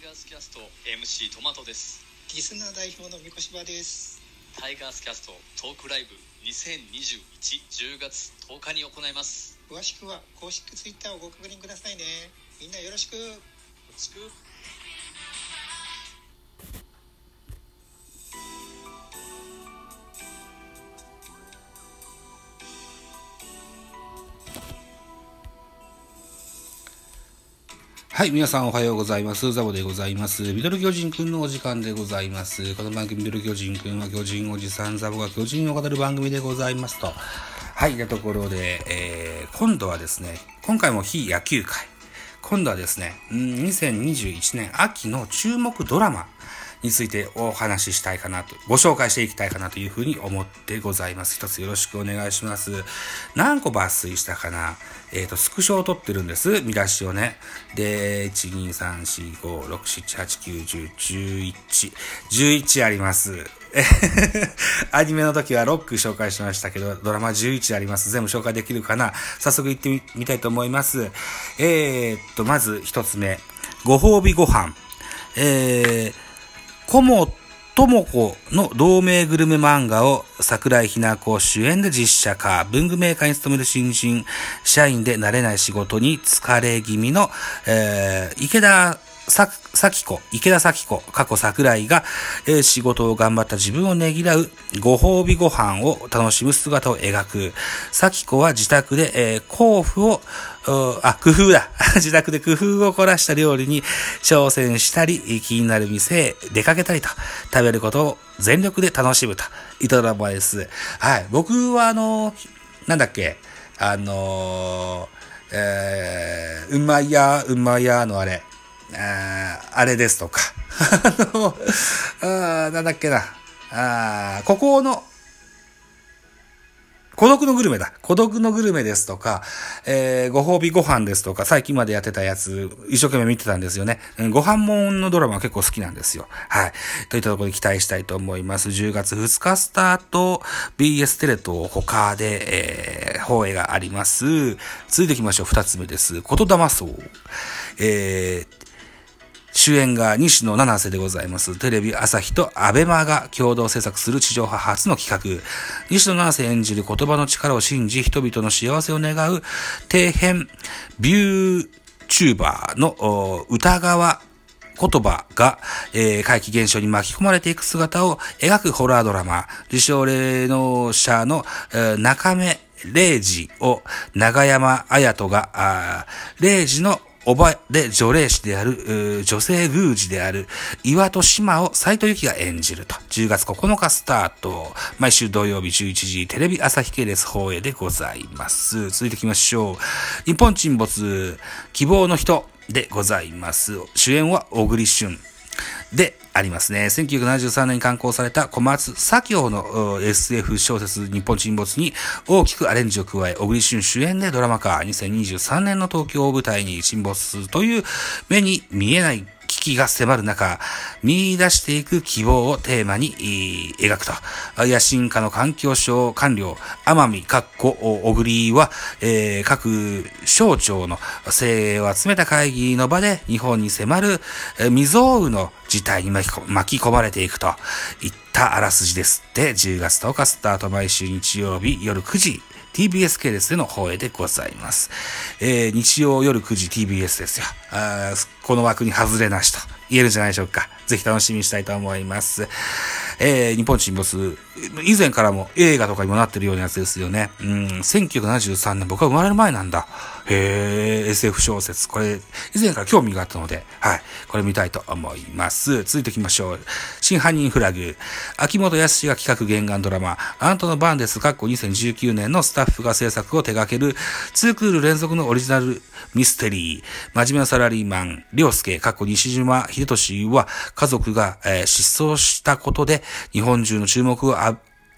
ガースキャスト MC トマトです。リスナー代表のみこしばです。タイガースキャストトークライブ202110月10日に行います。詳しくは公式ツイッターをご確認くださいね。みんなよろしく。よろしくはい、皆さんおはようございます。ザボでございます。ミドル巨人くんのお時間でございます。この番組ミドル巨人くんは巨人おじさんザボが巨人を語る番組でございますと。はい、なところで、えー、今度はですね、今回も非野球界。今度はですね、2021年秋の注目ドラマについてお話ししたいかなと、ご紹介していきたいかなというふうに思ってございます。一つよろしくお願いします。何個抜粋したかな？えっ、と、スクショを撮ってるんです。見出しをね。で、1、2、3、4、5、6、7、8、9、10、11。11あります。アニメの時は6紹介しましたけど、ドラマ11あります。全部紹介できるかな？早速行ってみみたいと思います。えー、っと、まず一つ目。ご褒美ご飯。えー、コモともこの同名グルメ漫画を桜井ひな子主演で実写化、文具メーカーに勤める新人、社員で慣れない仕事に疲れ気味の、えー、池田さ、咲子、池田咲子、過去桜井が、えー仕事を頑張った自分をねぎらうご褒美ご飯を楽しむ姿を描く。咲子は自宅で、えー、甲府を、あ、工夫だ。自宅で工夫を凝らした料理に挑戦したり、気になる店へ出かけたりと、食べることを全力で楽しむと、いたドラマです。はい。僕はあの、なんだっけ、あのー、えー、うまいや、うまいやのあれ、ああれですとか、あの、あなんだっけな、あここの、孤独のグルメだ。孤独のグルメですとか、えー、ご褒美ご飯ですとか、最近までやってたやつ、一生懸命見てたんですよね。うんご飯もんのドラマは結構好きなんですよ。はい。といったところに期待したいと思います。10月2日スタート、BS テレと他で、えー、放映があります。続いていきましょう。二つ目です。言霊荘。えー、主演が西野七瀬でございます。テレビ朝日とアベマが共同制作する地上波初の企画。西野七瀬演じる言葉の力を信じ、人々の幸せを願う底辺ビューチューバーの歌川言葉が、えー、怪奇現象に巻き込まれていく姿を描くホラードラマ、自称霊能者の、えー中目霊児を長山綾人が、あー霊児のおばで女霊師である、女性宮司である岩戸島を斎藤由紀が演じると。10月9日スタート。毎週土曜日11時、テレビ朝日系列放映でございます。続いていきましょう。日本沈没、希望の人でございます。主演は小栗旬。でありますね。1973年に刊行された小松左京の SF 小説日本沈没に大きくアレンジを加え、小栗旬主演でドラマ化、2023年の東京を舞台に沈没するという目に見えない危機が迫る中、見出していく希望をテーマに描くと。野心家の環境省官僚、天海かっこ小栗は、えー各省庁の精鋭を集めた会議の場で日本に迫る未曾有の事態に巻き巻き込まれていくといったあらすじですって、10月10日スタート。毎週日曜日夜9時、TBS 系列での放映でございます。えー日曜夜9時 TBS ですよ。あこの枠に外れなしと言えるんじゃないでしょうか。ぜひ楽しみにしたいと思います。えー日本沈没、以前からも映画とかにもなってるようなやつですよね。うん、1973年、僕は生まれる前なんだ。へー SF 小説。これ、以前から興味があったので、はい、これ見たいと思います。続いていきましょう。真犯人フラグ。秋元康が企画原案ドラマ、あなたの番です、過去2019年のスタッフが制作を手掛ける、2クール連続のオリジナルミステリー。真面目なサラリーマン、良介、過去西島秀俊は、家族が、えー失踪したことで、日本中の注目を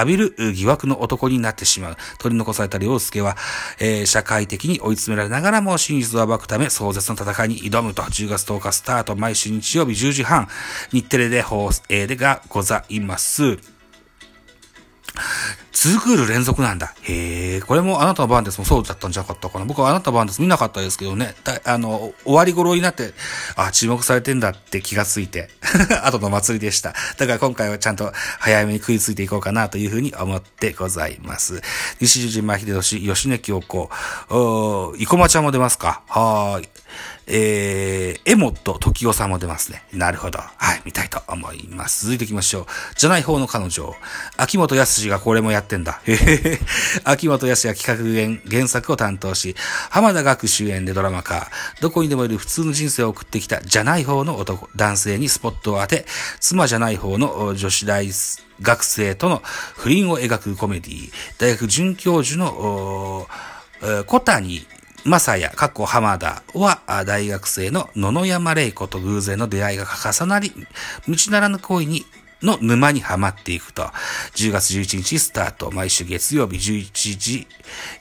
浴びる疑惑の男になってしまう。取り残された良介は、えー社会的に追い詰められながらも真実を暴くため壮絶な戦いに挑むと、10月10日スタート、毎週日曜日10時半、日テレで放映でがございます。2クール連続なんだ。へえ、これもあなたの番ですもそうだったんじゃなかったかな。僕はあなたの番です見なかったですけどね。あの、終わり頃になって、あ、注目されてんだって気がついて、後の祭りでした。だから今回はちゃんと早めに食いついていこうかなというふうに思ってございます。西十島秀吉、吉根京子、お生駒ちゃんも出ますか？はい。えー、エモと時代さんも出ますね。なるほど。はい、見たいと思います。続いていきましょう。じゃない方の彼女。秋元康がこれもやっててんだ。秋元康が企画原原作を担当し、浜田学主演でドラマ化。どこにでもいる普通の人生を送ってきたじゃない方の男、男性にスポットを当て、妻じゃない方の女子大学生との不倫を描くコメディ。大学准教授の、小谷マサヤ、過去浜田は大学生の野々山玲子と偶然の出会いが重なり、道ならぬ恋にの沼にはまっていくと、10月11日スタート、毎週月曜日11時、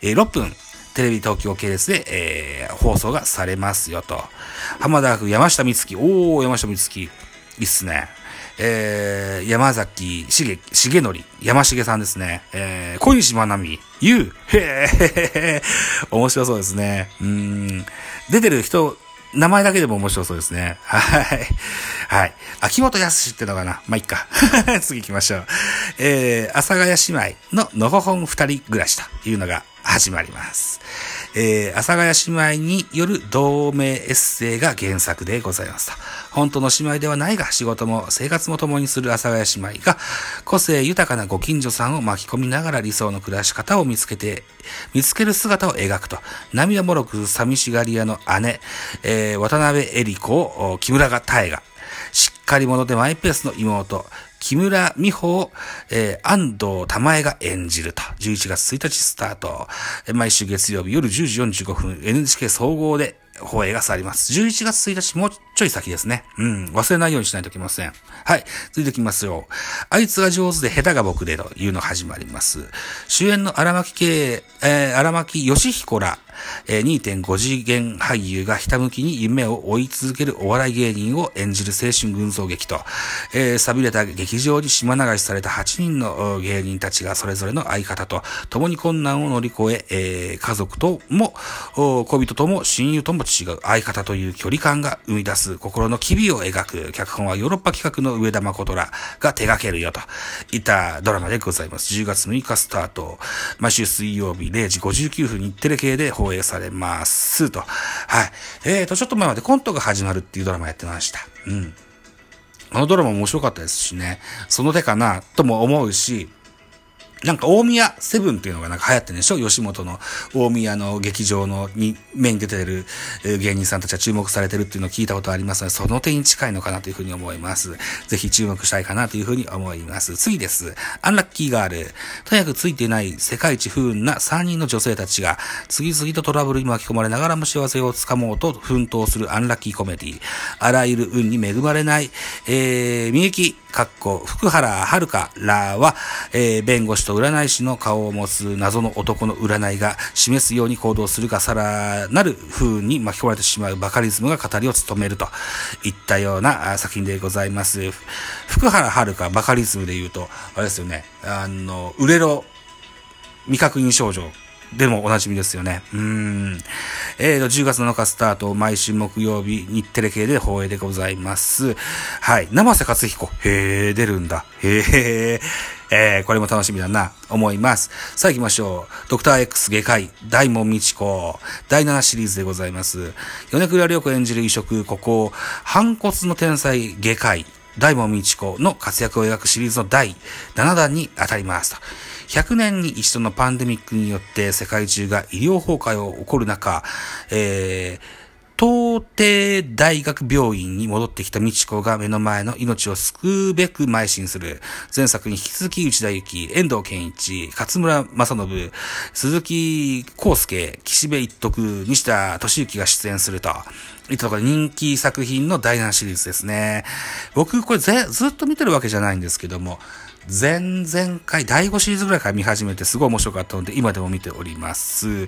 え6分、テレビ東京系列で、えー、放送がされますよと。浜田区山下美月、おー、山下美月、いいっすね。えー、山崎しげ、しげのり、山重さんですね。えー、小西まなみ、ゆう、へー、面白そうですね。うん。出てる人、名前だけでも面白そうですね。はい。はい。秋元康ってのかなまあ、いっか。次行きましょう。えー、阿佐ヶ谷姉妹ののほほん二人暮らしというのが始まります。えー、阿佐ヶ谷姉妹による同名エッセイが原作でございますと。本当の姉妹ではないが、仕事も生活も共にする阿佐ヶ谷姉妹が、個性豊かなご近所さんを巻き込みながら理想の暮らし方を見つけて、見つける姿を描くと。涙もろく寂しがり屋の姉、えー、渡辺恵里子を木村が大河。しっかり者でマイペースの妹、木村美穂、えー、安藤玉江が演じると。11月1日スタート。毎週月曜日夜10時45分 NHK 総合で放映がされます。11月1日、もうちょい先ですね。うん。忘れないようにしないといけません。はい。続いていきますよ。あいつが上手で下手が僕でというのが始まります。主演の荒牧系、えー、荒牧義彦ら、2.5次元俳優がひたむきに夢を追い続けるお笑い芸人を演じる青春群像劇と、えー、錆びれた劇場に島流しされた8人の芸人たちがそれぞれの相方と共に困難を乗り越え、えー、家族とも、恋人とも親友とも違う相方という距離感が生み出す心の機微を描く脚本はヨーロッパ企画の上田誠らが手掛けるよといったドラマでございます。10月6日スタート。毎週水曜日0時59分日テレ系で放放映されます。と。はい。えーと、ちょっと前までコントが始まるっていうドラマやってました。うん。あのドラマ面白かったですしね。その手かなとも思うし、なんか大宮セブンっていうのがなんか流行ってるんでしょ？吉本の大宮の劇場のに、目に出てる芸人さんたちは注目されてるっていうのを聞いたことありますので、その点に近いのかなというふうに思います。ぜひ注目したいかなというふうに思います。次です。アンラッキーガール。とにかくついてない世界一不運な3人の女性たちが、次々とトラブルに巻き込まれながらも幸せをつかもうと奮闘するアンラッキーコメディ。あらゆる運に恵まれない、えー、みゆき、かっこ、福原遥らは、えー、弁護士と占い師の顔を持つ謎の男の占いが示すように行動するがさらなる風に巻き込まれてしまうバカリズムが語りを務めるといったような作品でございます。福原遥バカリズムで言うと、あれですよね、あの、売れろ未確認症状でもおなじみですよね。うん。えーと、10月7日スタート、毎週木曜日、日テレ系で放映でございます。はい。生瀬勝彦。へー、出るんだ。へー。えー、これも楽しみだな、思います。さあ行きましょう。ドクター X 外科医、大門美智子、第7シリーズでございます。米倉涼子演じる異色、ここ、反骨の天才外科医、大門美智子の活躍を描くシリーズの第7弾に当たりますと。100年に一度のパンデミックによって世界中が医療崩壊を起こる中、えー東帝大学病院に戻ってきた美智子が目の前の命を救うべく邁進する。前作に引き続き内田有紀、遠藤健一、勝村正信、鈴木康介、岸辺一徳、西田敏行が出演すると。いったところ人気作品の第7シリーズですね。僕、これずっと見てるわけじゃないんですけども、前々回、第5シリーズぐらいから見始めてすごい面白かったので、今でも見ております。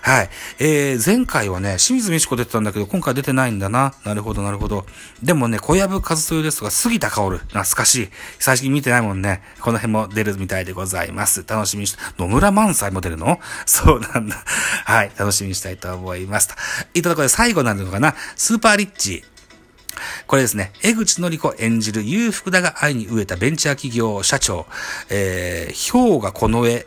はい。えー、前回はね、清水美智子出てたんだけど、今回出てないんだな。なるほど、なるほど。でもね、小籔和豊ですとか、杉田薫、懐かしい。最近見てないもんね。この辺も出るみたいでございます。楽しみにして、野村萬斎も出るの？そうなんだ。はい。楽しみにしたいと思います。といったとこで最後になるのかな？スーパーリッチ。これですね、江口のり子演じる裕福だが愛に飢えたベンチャー企業社長、えー、氷河この絵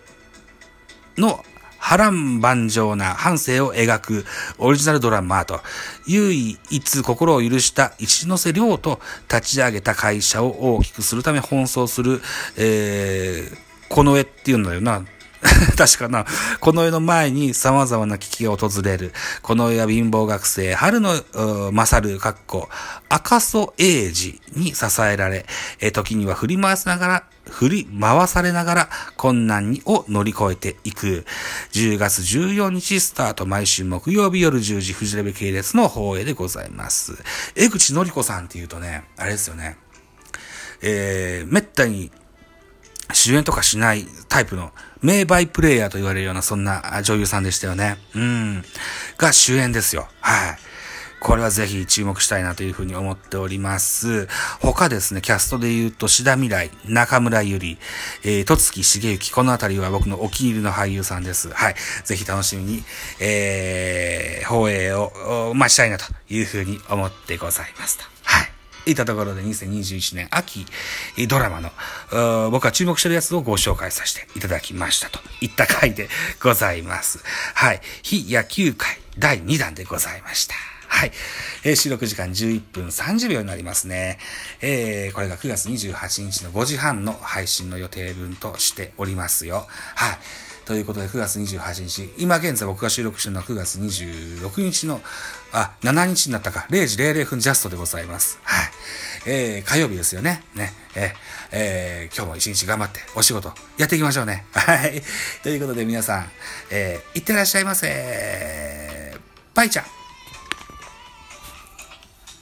の波乱万丈な半生を描くオリジナルドラマと、唯一心を許した一ノ瀬亮と立ち上げた会社を大きくするため奔走する、えー、この絵っていうんだよな。確かな。この世の前に様々な危機が訪れる。この世は貧乏学生、春の勝る、かっこ、赤楚英治に支えられ、え時には振り回しながら、振り回されながら困難を乗り越えていく。10月14日スタート、毎週木曜日夜10時、フジレベ系列の放映でございます。江口のり子さんっていうとね、あれですよね。えー、めったに主演とかしないタイプの名バイプレイヤーと言われるようなそんな女優さんでしたよね。うん。が主演ですよ。はい。これはぜひ注目したいなというふうに思っております。他ですね、キャストで言うと、志田未来、中村ゆり、えー、戸月重幸、このあたりは僕のお気に入りの俳優さんです。はい。ぜひ楽しみに、えー、放映を、まあ、したいなというふうに思ってございますと。い。いったところで2021年秋ドラマの僕が注目してるやつをご紹介させていただきましたといった回でございます。はい。非野球界第2弾でございました。はい。えー、収録時間11分30秒になりますね。えー、これが9月28日の5時半の配信の予定分としておりますよ。はい。ということで、9月28日、今現在僕が収録してるのは9月26日の、あ、7日になったか、0時00分ジャストでございます。はい。えー、火曜日ですよね。ね。ええー、今日も一日頑張ってお仕事やっていきましょうね。はい。ということで皆さん、えー、いってらっしゃいませ。バイちゃん。